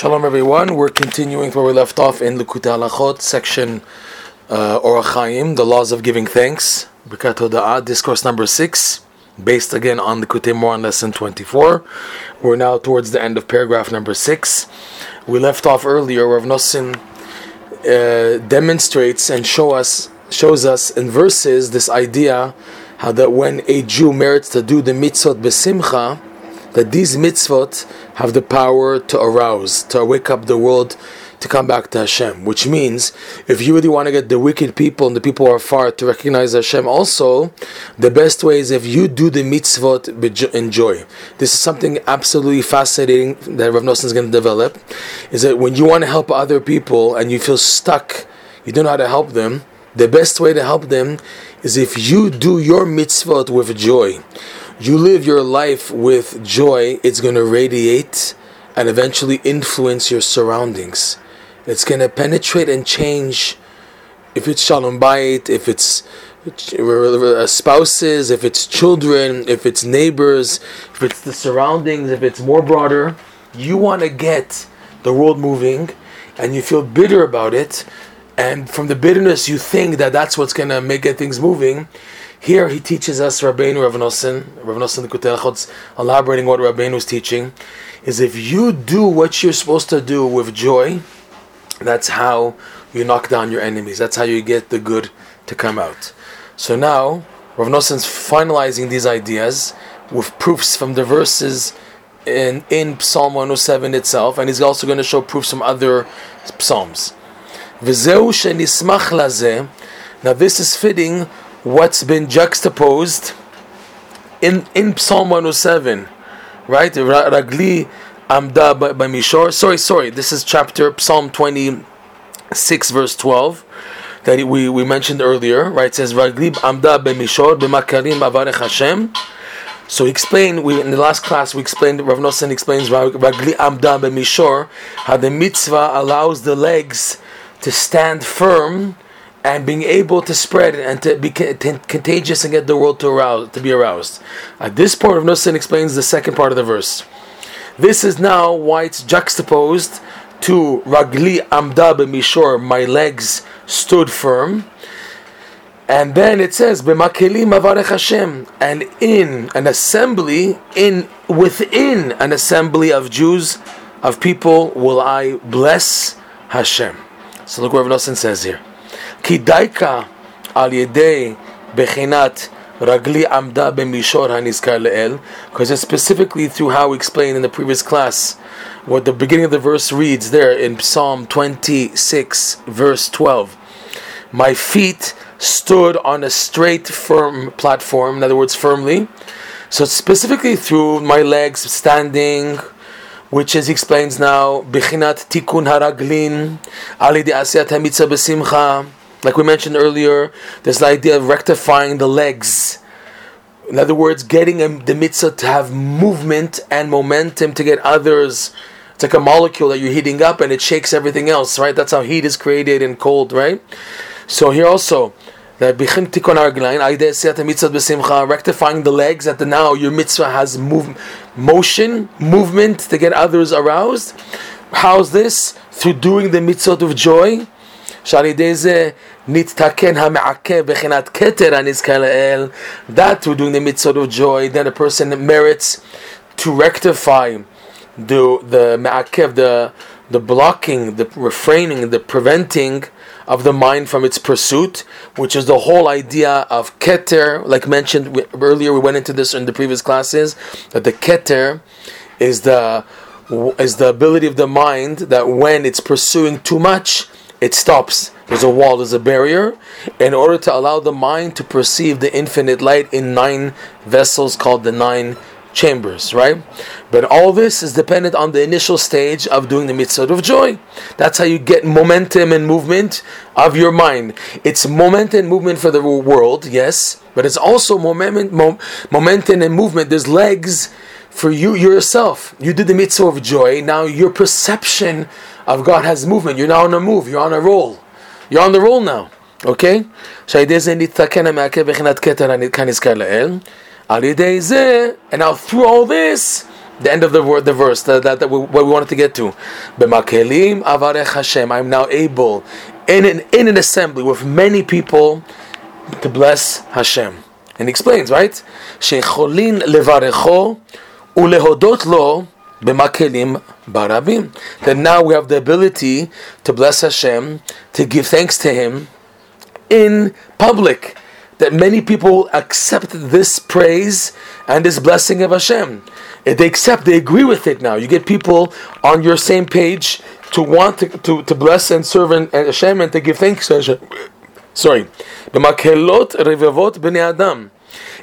Shalom everyone, we're continuing where we left off in Likutei Halachot, section uh, Orach Chaim, the laws of giving thanks, Birkat Hoda'ah, discourse number 6, based again on Likutei Moharan lesson 24. We're now towards the end of paragraph number 6. We left off earlier where Rav Nosson uh, demonstrates and show us, shows us in verses this idea how that when a Jew merits to do the mitzvot besimcha, that these mitzvot have the power to arouse, to wake up the world to come back to Hashem. Which means, if you really want to get the wicked people and the people who are far to recognize Hashem, also, the best way is if you do the mitzvot in joy. This is something absolutely fascinating that Rav Nosson is going to develop. Is that when you want to help other people and you feel stuck, you don't know how to help them. The best way to help them is if you do your mitzvot with joy you live your life with joy, it's going to radiate and eventually influence your surroundings. It's going to penetrate and change. If it's shalom bayit, if it's spouses, if it's children, if it's neighbors, if it's the surroundings, if it's more broader, you want to get the world moving and you feel bitter about it. And from the bitterness, you think that that's what's going to make things moving here he teaches us Rabbeinu Rav Nosson, Rav Nosson Kutelchotz, elaborating what Rabbeinu is teaching, is if you do what you're supposed to do with joy, that's how you knock down your enemies. That's how you get the good to come out. So now, Rav Nosson's finalizing these ideas with proofs from the verses in, in Psalm 107 itself, and he's also going to show proofs from other psalms. Now this is fitting what's been juxtaposed in in Psalm 107, right? Ragli amda b'mishor. Sorry, sorry. This is chapter Psalm 26, verse 12 that we, we mentioned earlier, right? It says Ragli amda b'mishor b'makelim avarech Hashem. So he explained, we, in the last class, we explained, Rav Nosson explains Ragli Amda b'mishor, how the mitzvah allows the legs to stand firm and being able to spread and to be contagious and get the world to arouse to be aroused. Uh, this part of Nosson explains the second part of the verse. This is now why it's juxtaposed to Ragli Amda Mishor, my legs stood firm. And then it says, "B'makelim avarech Hashem," and in an assembly, in within an assembly of Jews, of people, will I bless Hashem. So look what Rav Nosson says here. Kidaika al yedei bechinat ragli amda b'mishor hanizkar le'el, because it's specifically through how we explained in the previous class what the beginning of the verse reads there in Psalm 26, verse 12. My feet stood on a straight, firm platform, in other words, firmly. So specifically through my legs standing, which as he explains now, Bechinat Tikun Haraglin, Ali de Asiyat Hamitzah Besimcha, like we mentioned earlier, there's the idea of rectifying the legs. In other words, getting the mitzvah to have movement and momentum to get others. It's like a molecule that you're heating up and it shakes everything else, right? That's how heat is created in cold, right? So here also, that bichim tikon mitzvah rectifying the legs that the now your mitzvah has move, motion, movement to get others aroused. How's this? Through doing the mitzvah of joy. שעל ידי זה נתתקן המעכב בחינת כתר הנזכר לאל, that through doing the mitzvot of joy, then a person merits to rectify the the ma'akev, the the blocking, the refraining, the preventing of the mind from its pursuit, which is the whole idea of keter. Like mentioned earlier, we went into this in the previous classes that the keter is the is the ability of the mind that when it's pursuing too much, it stops. There's a wall, there's a barrier, in order to allow the mind to perceive the infinite light in nine vessels called the nine chambers, right? But all this is dependent on the initial stage of doing the mitzvah of joy. That's how you get momentum and movement of your mind. It's momentum and movement for the world, yes, but it's also moment, momentum and movement. There's legs for you yourself. You did the mitzvah of joy. Now your perception of God has movement. You're now on a move. You're on a roll. You're on the roll now. Okay? and now through all this, The end of the word, the verse that, that, that we, what we wanted to get to. I'm now able in an, in an assembly with many people to bless Hashem. And he explains, right? B'makelim barabim. That now we have the ability to bless Hashem, to give thanks to Him in public. That many people accept this praise and this blessing of Hashem. If they accept, they agree with it now. You get people on your same page to want to, to, to bless and serve and, and Hashem and to give thanks to Hashem. Sorry. B'makelot revavot b'nei adam.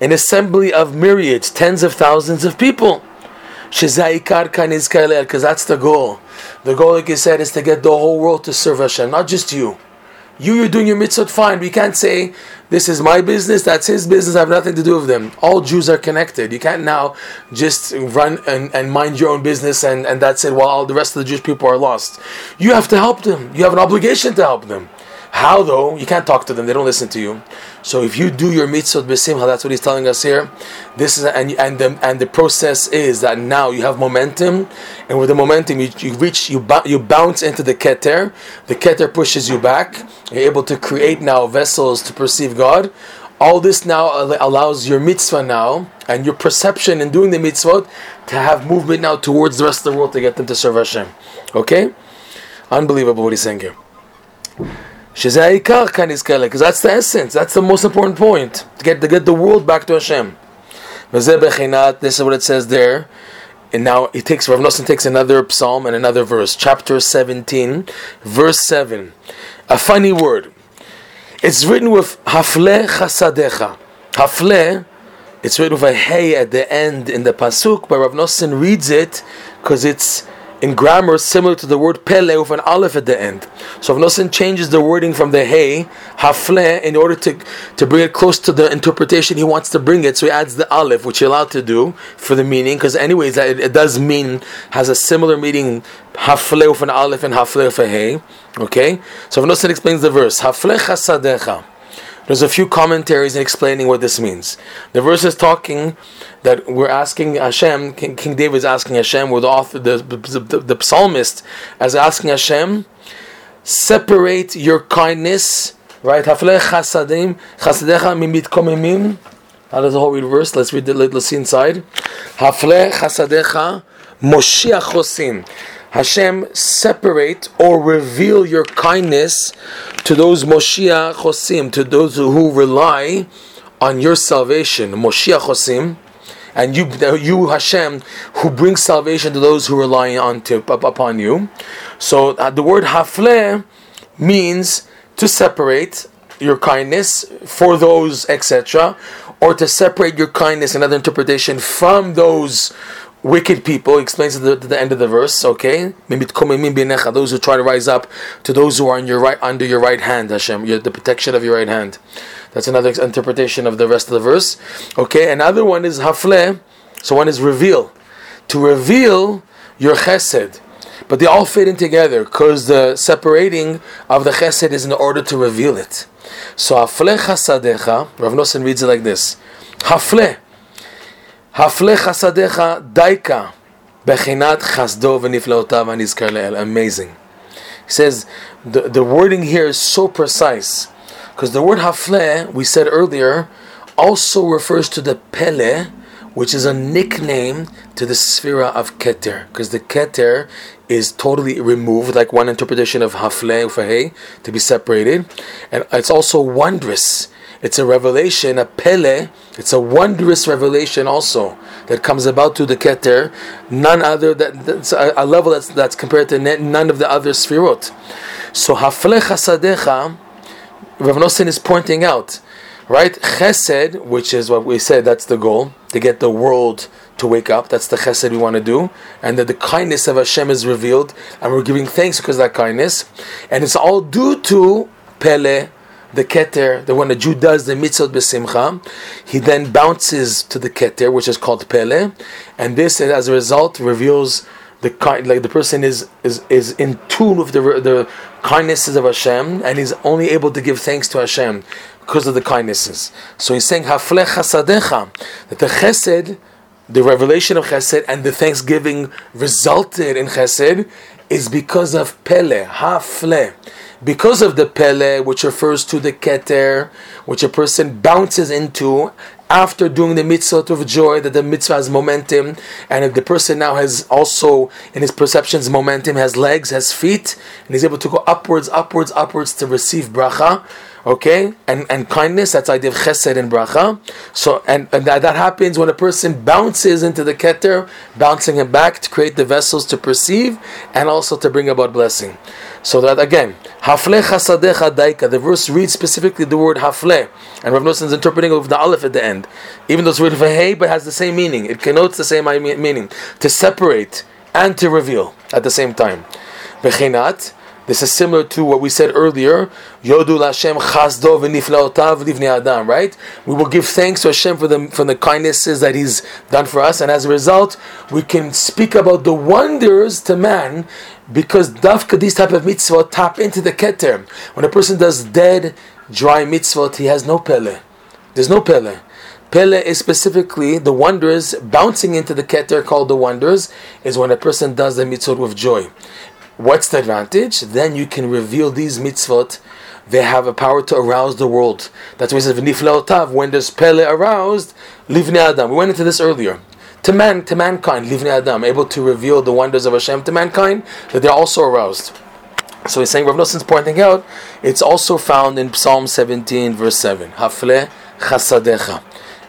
An assembly of myriads, tens of thousands of people. Because that's the goal. The goal, like you said, is to get the whole world to serve Hashem, not just you. You, you're doing your mitzvot fine. We can't say this is my business, that's his business. I have nothing to do with them. All Jews are connected. You can't now just run and, and mind your own business and, and that's it while all the rest of the Jewish people are lost. You have to help them. You have an obligation to help them. How though? You can't talk to them; they don't listen to you. So if you do your mitzvot b'simcha, that's what he's telling us here. This is and and the and the process is that now you have momentum, and with the momentum you, you reach you you bounce into the keter. The keter pushes you back. You're able to create now vessels to perceive God. All this now allows your mitzvah now and your perception in doing the mitzvot to have movement now towards the rest of the world to get them to serve Hashem. Okay, unbelievable what he's saying here. Because that's the essence, that's the most important point to get to get the world back to Hashem. This is what it says there. And now he takes Rav Nosson takes another psalm and another verse, chapter 17, verse 7. A funny word. It's written with Hafle Chasadecha. Hafle, it's written with a hey at the end in the Pasuk, but Rav Nosson reads it because it's in grammar similar to the word pele with an aleph at the end. So if Nosson changes the wording from the hey, hafle, in order to, to bring it close to the interpretation he wants to bring it, so he adds the aleph, which you're allowed to do for the meaning, because anyways, it, it, does mean, has a similar meaning, hafle with an aleph and hafle with a hey. Okay? So if Nosson explains the verse, hafle chasadecha. There's a few commentaries in explaining what this means. The verse is talking that we're asking Hashem, King, King David is asking Hashem, or the author, the, the, the, the psalmist, as asking Hashem, separate your kindness, right? How does the whole read verse? Let's read it, let's see inside. Hafleh chasadecha, moshiach chosim. Hashem, separate or reveal your kindness to those Moshiach Chosim, to those who rely on your salvation. Moshiach Chosim, and you, you Hashem, who brings salvation to those who rely on to, upon you. So uh, the word hafle means to separate your kindness for those, etc., or to separate your kindness, another interpretation, from those wicked people. Explains at the, the, end of the verse. Okay, those who try to rise up to those who are on your right under your right hand, Hashem, the protection of your right hand. That's another interpretation of the rest of the verse. Okay, another one is hafle. So one is reveal, to reveal your chesed. But they all fit in together because the separating of the chesed is in order to reveal it. So hafle chasadecha, Rav Nosson reads it like this: Hafle Hafle chasadecha daika bechinat chasdo v'niflaotav anizkar le'el. Amazing. He says the, the wording here is so precise because the word hafle we said earlier also refers to the pele, which is a nickname to the sphere of keter, because the keter is totally removed, like one interpretation of hafle ufahe, to be separated, and it's also wondrous. It's a revelation, a pele. It's a wondrous revelation also that comes about to the Keter. None other that that's a, a level that's that's compared to none of the other sfirot. So hafle chasadecha, Rav Nosson is pointing out, right? Chesed, which is what we said, that's the goal to get the world to wake up. That's the chesed we want to do, and that the kindness of Hashem is revealed, and we're giving thanks because of that kindness, and it's all due to Pele the keter, the when a Jew does the mitzvot besimcha, he then bounces to the keter, which is called pele, and this, as a result, reveals the kind, like the person is is is in tune with the the kindnesses of Hashem, and he's only able to give thanks to Hashem because of the kindnesses. So he's saying haflech that the chesed the revelation of Chesed and the thanksgiving resulted in Chesed is because of Pele, Hafle. Because of the Pele, which refers to the Keter, which a person bounces into after doing the mitzvah of joy, that the mitzvah has momentum, and if the person now has also in his perceptions momentum, has legs, has feet, and he's able to go upwards, upwards, upwards to receive bracha, okay, and and kindness. That's idea of chesed and bracha. So and, and that, that happens when a person bounces into the keter, bouncing him back to create the vessels to perceive and also to bring about blessing. So that again, hafle chasadecha daika. The verse reads specifically the word hafle, and Rav Nosson is interpreting of the aleph at the end, even though it's written for hey, but has the same meaning. It connotes the same meaning to separate and to reveal at the same time. This is similar to what we said earlier. Yodu Hashem chasdo v'niflaotav adam. Right? We will give thanks to Hashem for the for the kindnesses that He's done for us, and as a result, we can speak about the wonders to man because dafka these type of mitzvot tap into the keter. When a person does dead, dry mitzvot, he has no pele. There's no pele. Pele is specifically the wonders bouncing into the keter called the wonders is when a person does the mitzvot with joy. What's the advantage? Then you can reveal these mitzvot. They have a power to arouse the world. That's why it says when there's pele aroused, livnei adam. We went into this earlier to man, to mankind, livnei adam, able to reveal the wonders of Hashem to mankind, that they're also aroused. So he's saying, Rav Nosson's pointing out, it's also found in Psalm 17, verse 7. Hafle chasadecha.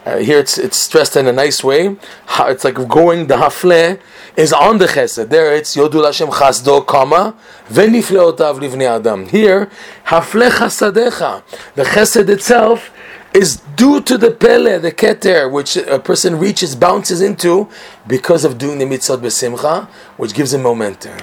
Uh, here it's, it's stressed in a nice way. It's like going, the hafle is on the chesed. There it's Yodul Hashem chasdo, comma, venifleotav livnei adam. Here, hafle chasadecha. The chesed itself is due to the pele, the keter, which a person reaches, bounces into, because of doing the mitzvot besimcha, which gives him momentum.